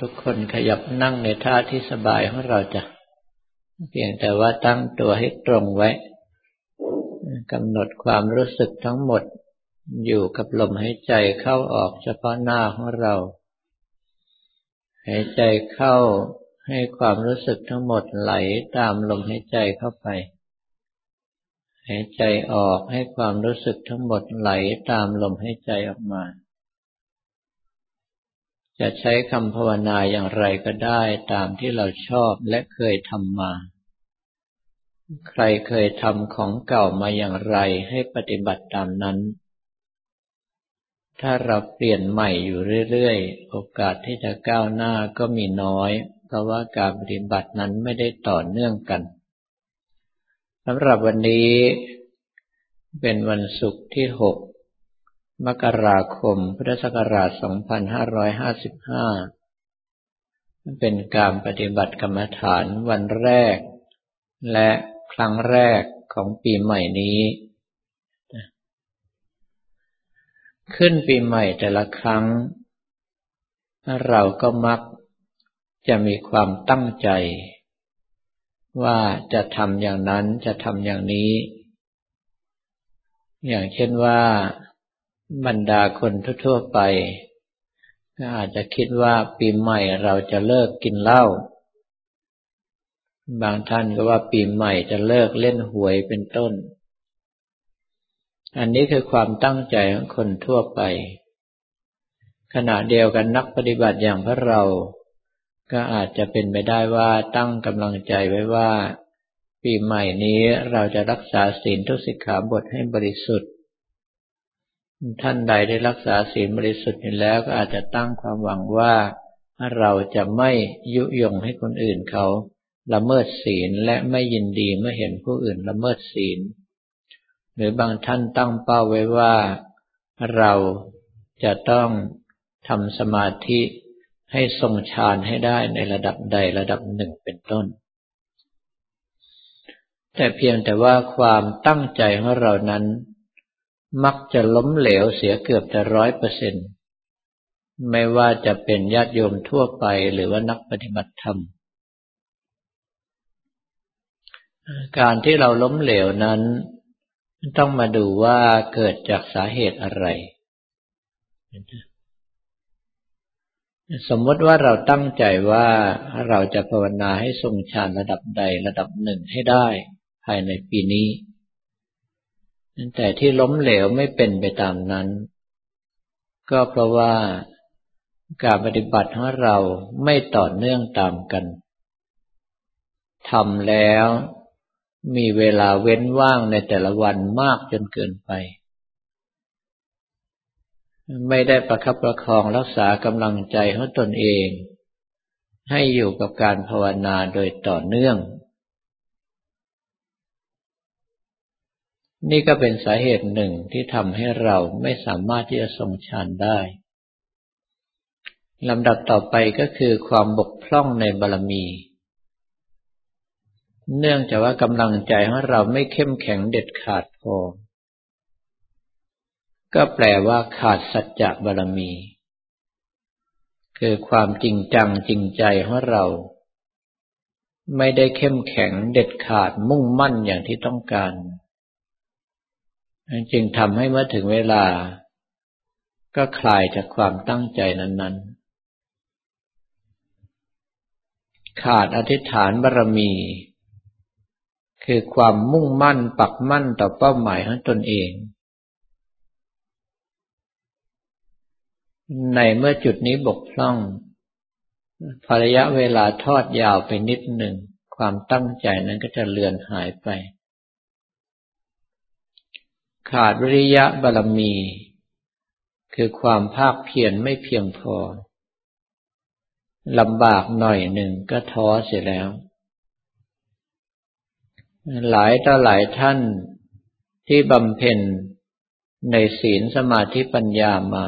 ทุกคนขยับนั่งในท่าที่สบายของเราจะเพียงแต่ว่าตั้งตัวให้ตรงไว้กำหนดความรู้สึกทั้งหมด อยู่กับลมหายใจเข้าออกเฉพาะหน้าของเราหายใจเข้าให้ความรู้สึกทั้งหมดไหลตามลมหายใจเข้าไปหายใจออกให้ความรู้สึกทั้งหมดไหลตามลมหายใจออกมา จะใช้คำภาวนาอย่างไรก็ได้ตามที่เราชอบและเคยทำมา ใครเคยทำของเก่ามาอย่างไรให้ปฏิบัติตามนั้น ถ้าเราเปลี่ยนใหม่อยู่เรื่อยๆ โอกาสที่จะก้าวหน้าก็มีน้อย เพราะว่าการปฏิบัตินั้นไม่ได้ต่อเนื่องกันสำหรับวันนี้เป็นวันศุกร์ที่หก มกราคม พุทธศักราช 2555 เป็นการปฏิบัติกรรมฐานวันแรก และครั้งแรกของปีใหม่นี้ ขึ้นปีใหม่แต่ละครั้ง เราก็มักจะมีความตั้งใจ ว่าจะทำอย่างนั้นจะทำอย่างนี้ อย่างเช่นว่า บรรดาคนทั่วๆไป ก็อาจจะคิดว่าปีใหม่เราจะเลิกกินเหล้าบางท่านก็ว่าปีใหม่จะเลิกเล่นหวยเป็นต้น อันนี้คือความตั้งใจของคนทั่วไป ขณะเดียวกันนักปฏิบัติอย่างพระเรา ก็อาจจะเป็นไปได้ว่าตั้งกำลังใจไว้ว่า ปีใหม่นี้เราจะรักษาศีลทุกสิกขาบทให้บริสุทธิ์ ท่านใดได้รักษาศีลบริสุทธิ์อยู่แล้วก็อาจจะตั้งความหวังว่าเราจะไม่ยุยงให้คนอื่นเขาละเมิดศีลและไม่ยินดีเมื่อเห็นผู้อื่นละเมิดศีล หรือบางท่านตั้งเป้าไว้ว่าเราจะต้องทำสมาธิให้ทรงฌานให้ได้ในระดับใดระดับหนึ่งเป็นต้น แต่เพียงแต่ว่าความตั้งใจของเรานั้น มักจะล้มเหลวเสียเกือบจะร้อยเปอร์เซ็นต์ไม่ว่าจะเป็นญาติโยมทั่วไปหรือว่านักปฏิบัติธรรม การที่เราล้มเหลวนั้น ต้องมาดูว่าเกิดจากสาเหตุอะไร สมมติว่าเราตั้งใจว่าเราจะภาวนาให้ทรงฌานระดับใดระดับหนึ่งให้ได้ ภายในปีนี้ แต่ที่ล้มเหลวไม่เป็นไปตามนั้น ก็เพราะว่าการปฏิบัติของเราไม่ต่อเนื่องตามกันทำแล้วมีเวลาเว้นว่างในแต่ละวันมากจนเกินไป ไม่ได้ประคับประคองรักษากำลังใจของตนเอง ให้อยู่กับการภาวนาโดยต่อเนื่อง นี่ก็เป็นสาเหตุหนึ่งที่ทำให้เราไม่สามารถที่จะทรงฌานได้ลำดับต่อไปก็คือความบกพร่องในบารมี เนื่องจากว่ากำลังใจของเราไม่เข้มแข็งเด็ดขาดพอ ก็แปลว่าขาดสัจจะบารมี คือความจริงจังจริงใจของเรา ไม่ได้เข้มแข็งเด็ดขาดมุ่งมั่นอย่างที่ต้องการ จึงทำให้เมื่อถึงเวลา ก็คลายจากความตั้งใจนั้น ๆ ขาดอธิษฐานบารมี คือความมุ่งมั่นปักมั่นต่อเป้าหมายของตนเอง ในเมื่อจุดนี้บกพร่องภระยะเวลาทอดยาวไปนิดหนึ่ง ความตั้งใจนั้นก็จะเลือนหายไป ขาดวิริยะบารมี คือความภาคเพียรไม่เพียงพอลำบากหน่อยหนึ่งก็ท้อเสียแล้ว หลายต่อหลายท่านที่บำเพ็ญในศีลสมาธิปัญญามา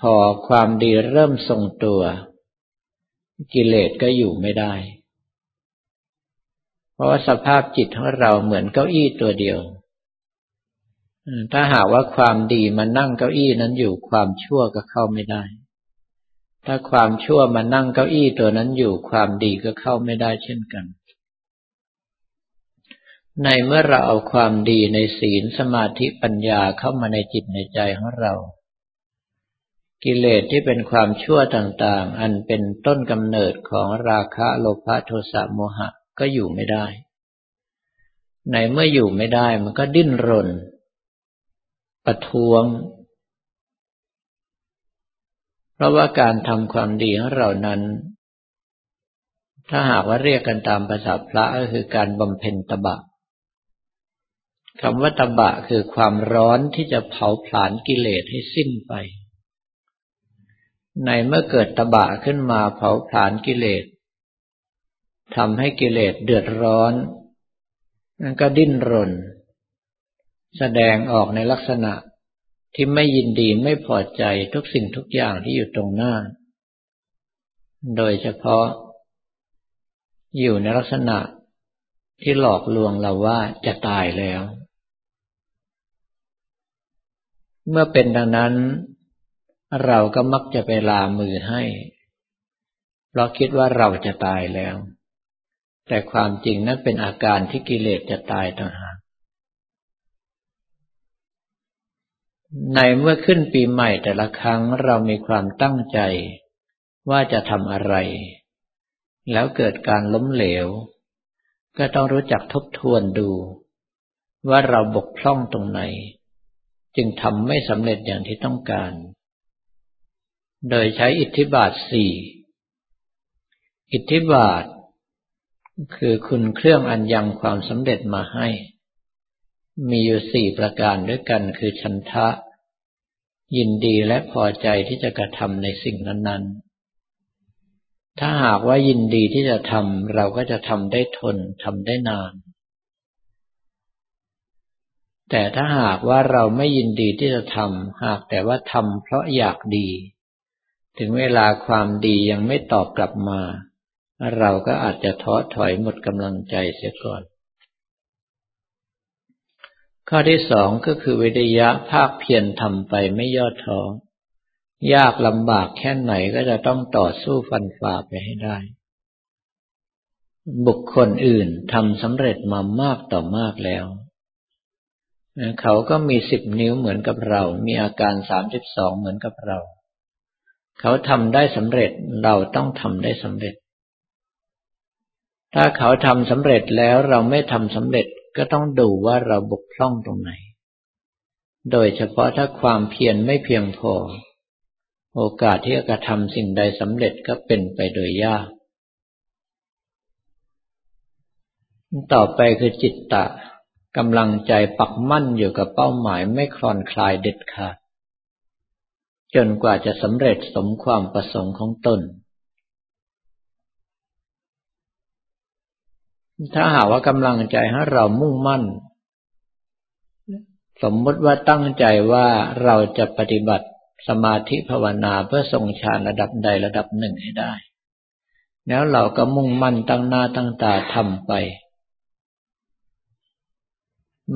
พอความดีเริ่มทรงตัว กิเลสก็อยู่ไม่ได้ เพราะสภาพจิตของเราเหมือนเก้าอี้ตัวเดียว ถ้าหากว่าความดีมานั่งเก้าอี้นั้นอยู่ความชั่วก็เข้าไม่ได้ ถ้าความชั่วมานั่งเก้าอี้ตัวนั้นอยู่ความดีก็เข้าไม่ได้เช่นกัน ในเมื่อเราเอาความดีในศีลสมาธิปัญญาเข้ามาในจิตในใจของเรา กิเลสที่เป็นความชั่วต่างๆ อันเป็นต้นกำเนิดของราคะโลภะโทสะโมหะก็อยู่ไม่ได้ ในเมื่ออยู่ไม่ได้มันก็ดิ้นรน ประท้วง เพราะว่าการทำความดีของเรานั้น ถ้าหากว่าเรียกกันตามภาษาพระก็คือการบำเพ็ญตบะคำว่าตบะคือความร้อนที่จะเผาผลาญกิเลสให้สิ้นไป ในเมื่อเกิดตบะขึ้นมาเผาผลาญกิเลสทำให้กิเลสเดือดร้อนนั่นก็ดิ้นรน แสดงออกในลักษณะที่ไม่ยินดีไม่พอใจทุกสิ่งทุกอย่างที่อยู่ตรงหน้า โดยเฉพาะ อยู่ในลักษณะที่หลอกลวงเราว่าจะตายแล้ว เมื่อเป็นดังนั้น เราก็มักจะไปลามือให้ เพราะคิดว่าเราจะตายแล้ว แต่ความจริงนั้นเป็นอาการที่กิเลสจะตายต่างหาก ในเมื่อขึ้นปีใหม่แต่ละครั้งเรามีความตั้งใจว่าจะทำอะไร แล้วเกิดการล้มเหลว ก็ต้องรู้จักทบทวนดู ว่าเราบกพร่องตรงไหน จึงทำไม่สำเร็จอย่างที่ต้องการ โดยใช้อิทธิบาทสี่อิทธิบาท คือคุณเครื่องอันยังความสำเร็จมาให้ มีอยู่สี่ประการด้วยกันคือฉันทะ ยินดีและพอใจที่จะกระทำในสิ่งนั้น ๆ ถ้าหากว่ายินดีที่จะทำเราก็จะทำได้ทนทำได้นาน แต่ถ้าหากว่าเราไม่ยินดีที่จะทำหากแต่ว่าทำเพราะอยากดี ถึงเวลาความดียังไม่ตอบกลับมา เราก็อาจจะท้อถอยหมดกำลังใจเสียก่อน ข้อที่สองก็คือวิทยะภาคเพียรทำไปไม่ย่อท้อยากลำบากแค่ไหนก็จะต้องต่อสู้ฟันฝ่าไปให้ได้ บุคคลอื่นทำสำเร็จมามากต่อมากแล้ว เขาก็มีสิบนิ้วเหมือนกับเรา มีอาการสามสิบสองเหมือนกับเรา เขาทำได้สำเร็จเราต้องทำได้สำเร็จ ถ้าเขาทำสำเร็จแล้วเราไม่ทำสำเร็จ ก็ต้องดูว่าเราบกพร่องตรงไหน โดยเฉพาะถ้าความเพียรไม่เพียงพอ โอกาสที่จะกระทำสิ่งใดสำเร็จก็เป็นไปโดยยาก ต่อไปคือจิตตะกำลังใจปักมั่นอยู่กับเป้าหมายไม่คลอนคลายเด็ดขาดจนกว่าจะสำเร็จสมความประสงค์ของตน ถ้าหากว่ากำลังใจให้เรามุ่งมั่น สมมติว่าตั้งใจว่าเราจะปฏิบัติสมาธิภาวนาเพื่อทรงฌานระดับใดระดับหนึ่งให้ได้ แล้วเราก็มุ่งมั่นตั้งหน้าตั้งตาทำไป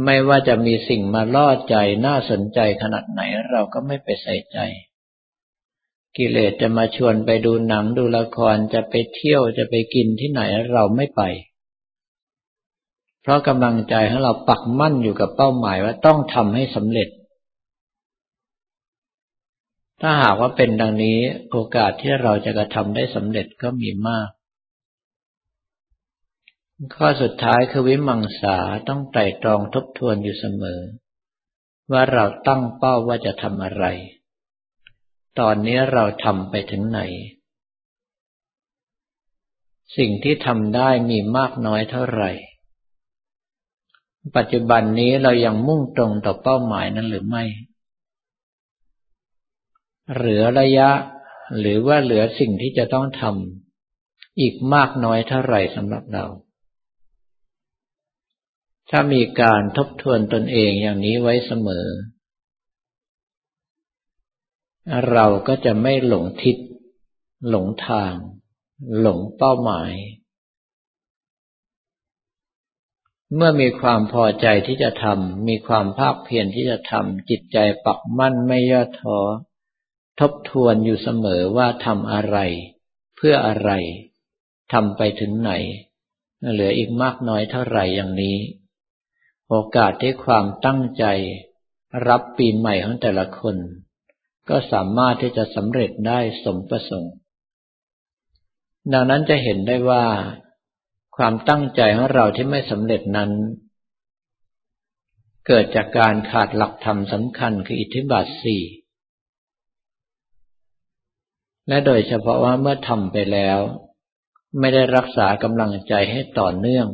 ไม่ว่าจะมีสิ่งมาล่อใจน่าสนใจขนาดไหนเราก็ไม่ไปใส่ใจ กิเลสจะมาชวนไปดูหนังดูละครจะไปเที่ยวจะไปกินที่ไหนเราไม่ไป เพราะกำลังใจของเราปักมั่นอยู่กับเป้าหมายว่าต้องทำให้สำเร็จ ถ้าหากว่าเป็นดังนี้โอกาสที่เราจะกระทำได้สำเร็จก็มีมาก ข้อสุดท้ายคือวิมังสาต้องไตรตรองทบทวนอยู่เสมอ ว่าเราตั้งเป้าว่าจะทำอะไร ตอนนี้เราทำไปถึงไหนสิ่งที่ทำได้มีมากน้อยเท่าไหร่ ปัจจุบันนี้เรายังมุ่งตรงต่อเป้าหมายนั้นหรือไม่ เหลือระยะ หรือว่าเหลือสิ่งที่จะต้องทำอีกมากน้อยเท่าไหร่สำหรับเรา ถ้ามีการทบทวนตนเองอย่างนี้ไว้เสมอ เราก็จะไม่หลงทิศ หลงทาง หลงเป้าหมาย เมื่อมีความพอใจที่จะทำมีความภาคเพียรที่จะทำจิตใจปักมั่นไม่ย่อท้อทบทวนอยู่เสมอว่าทำอะไร เพื่ออะไรทำไปถึงไหน เหลืออีกมากน้อยเท่าไหร่อย่างนี้ โอกาสที่ความตั้งใจรับปีใหม่ของแต่ละคน ก็สามารถที่จะสำเร็จได้สมประสงค์ ดังนั้นจะเห็นได้ว่า ความตั้งใจของเราที่ไม่สำเร็จนั้น เกิดจากการขาดหลักธรรมสำคัญคืออิทธิบาทสี่และโดยเฉพาะว่าเมื่อทำไปแล้ว ไม่ได้รักษากำลังใจให้ต่อเนื่อง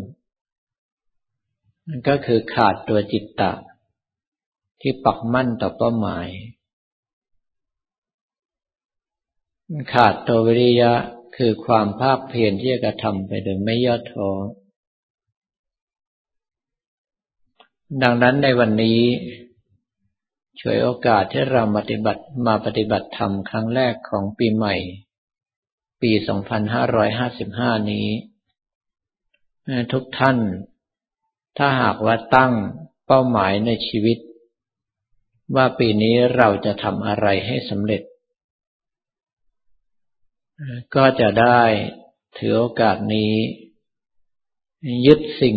ก็คือขาดตัวจิตตะ ที่ปักมั่นต่อเป้าหมาย ขาดตัววิริยะ คือความภาคเพียรที่จะกระทำไปโดยไม่ย่อท้อดังนั้นในวันนี้ช่วยโอกาสที่เราปฏิบัติมาปฏิบัติธรรมครั้งแรกของปีใหม่ ปี 2555 นี้ ทุกท่าน ถ้าหากว่าตั้งเป้าหมายในชีวิต ว่าปีนี้เราจะทำอะไรให้สำเร็จ ก็จะได้ถือโอกาสนี้ ยึดสิ่ง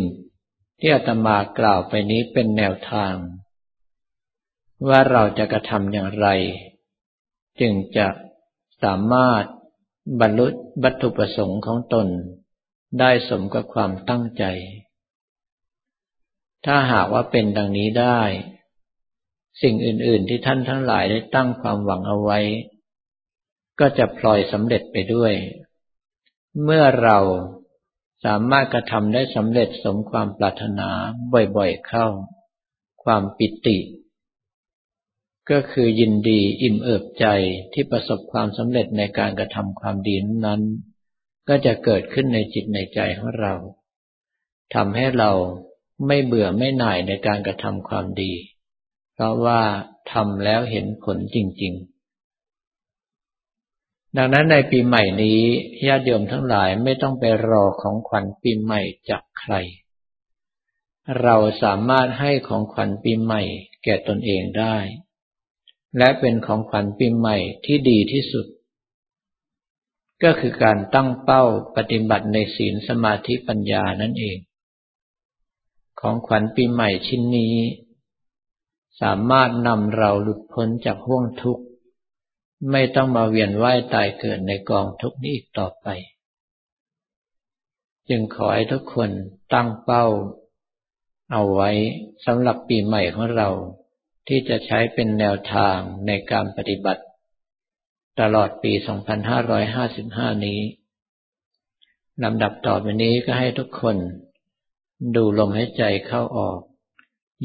ที่อาตมากล่าวไปนี้เป็นแนวทาง ว่าเราจะกระทำอย่างไร จึงจะสามารถบรรลุวัตถุประสงค์ของตน ได้สมกับความตั้งใจ ถ้าหากว่าเป็นดังนี้ได้ สิ่งอื่น ๆ ที่ท่านทั้งหลายได้ตั้งความหวังเอาไว้ ก็จะพลอยสำเร็จไปด้วย เมื่อเราสามารถกระทำได้สำเร็จสมความปรารถนาบ่อยๆเข้า ความปิติ ก็คือยินดีอิ่มเอิบใจที่ประสบความสำเร็จในการกระทำความดีนั้น ก็จะเกิดขึ้นในจิตในใจของเราทำให้เราไม่เบื่อไม่หน่ายในการกระทำความดี เพราะว่าทำแล้วเห็นผลจริง ๆ ดังนั้นในปีใหม่นี้ญาติโยมทั้งหลายไม่ต้องไปรอของขวัญปีใหม่จากใคร เราสามารถให้ของขวัญปีใหม่แก่ตนเองได้ และเป็นของขวัญปีใหม่ที่ดีที่สุด ก็คือการตั้งเป้าปฏิบัติในศีลสมาธิปัญญานั่นเอง ของขวัญปีใหม่ชิ้นนี้ สามารถนำเราหลุดพ้นจากห่วงทุกข์ ไม่ต้องมาเวียนว่ายตายเกิดในกองทุกนี้อีกต่อไป จึงขอให้ทุกคนตั้งเป้า เอาไว้สำหรับปีใหม่ของเรา ที่จะใช้เป็นแนวทางในการปฏิบัติ ตลอดปี 2555 นี้ลำดับต่อไปนี้ก็ให้ทุกคน ดูลมหายใจเข้าออก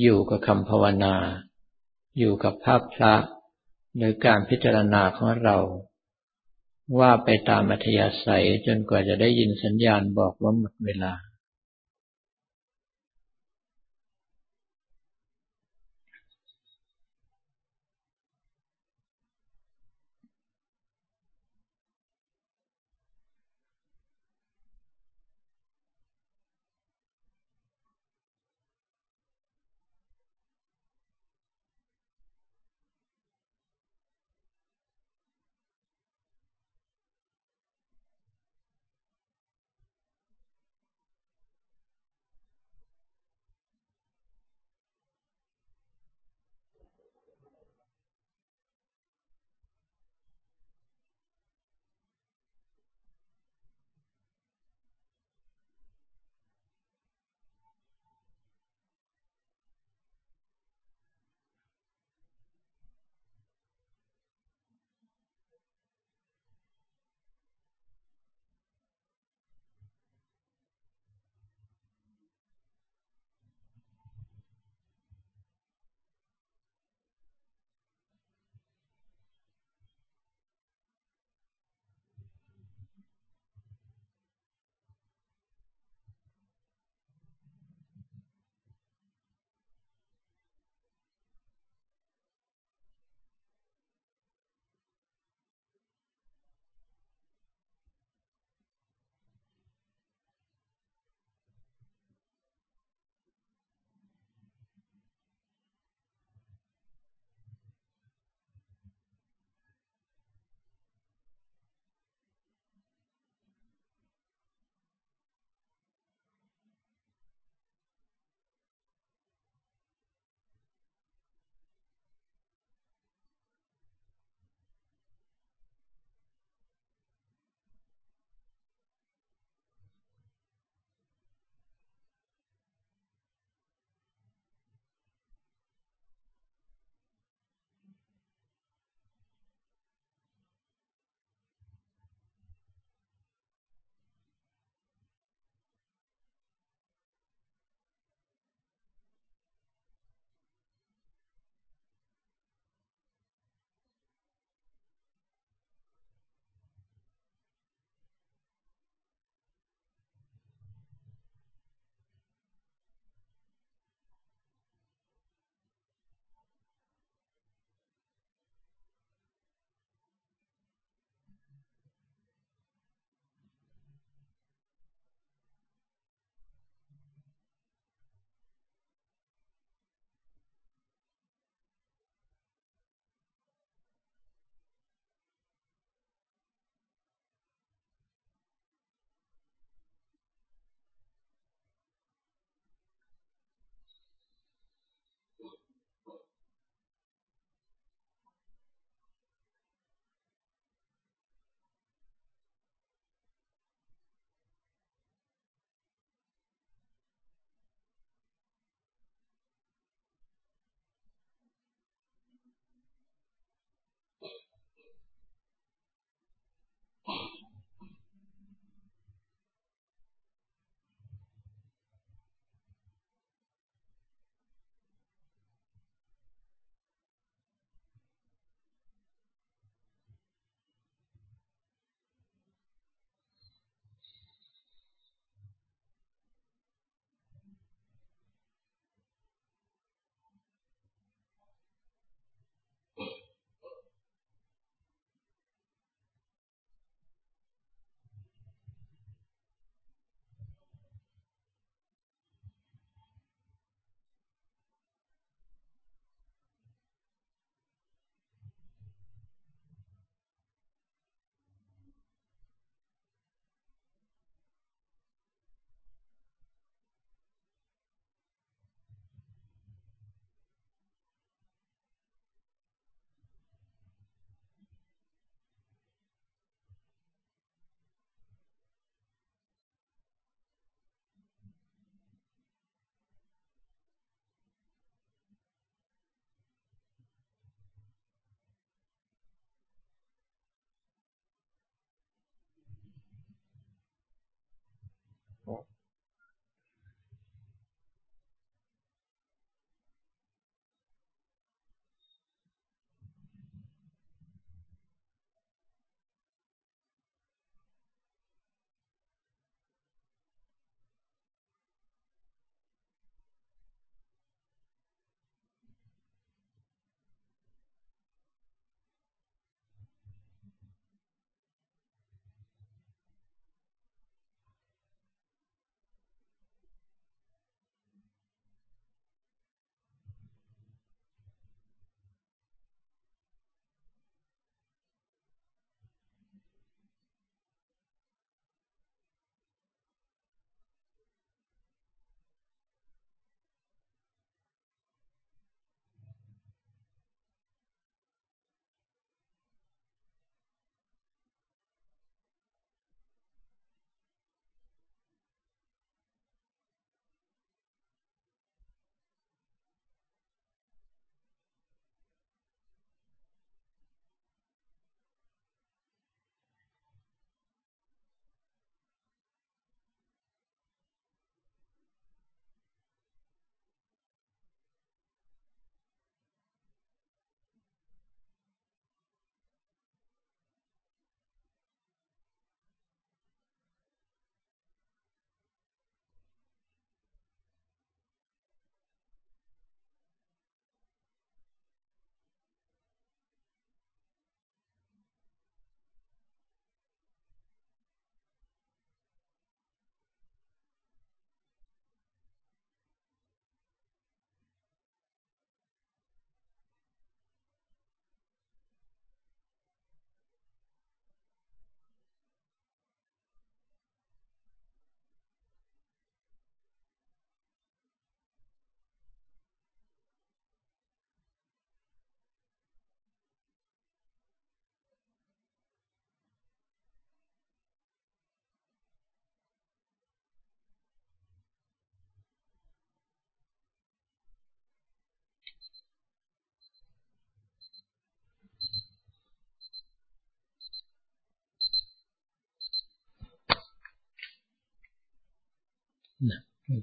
อยู่กับคำภาวนา อยู่กับภาพพระ หรือการพิจารณาของเรา ว่าไปตามอัธยาศัยจนกว่าจะได้ยินสัญญาณบอกว่าหมดเวลา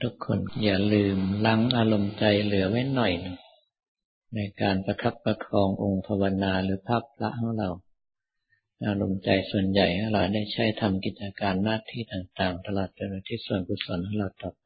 ทุกคนอย่าลืมล้างอารมณ์ใจเหลือไว้หน่อยหนึ่งในการประคับประคององค์ภาวนาหรือภาพละของเรา อารมณ์ใจส่วนใหญ่ของเราได้ใช้ทำกิจการหน้าที่ต่างๆ ตลอดจนที่ส่วนกุศลของเราต่อไป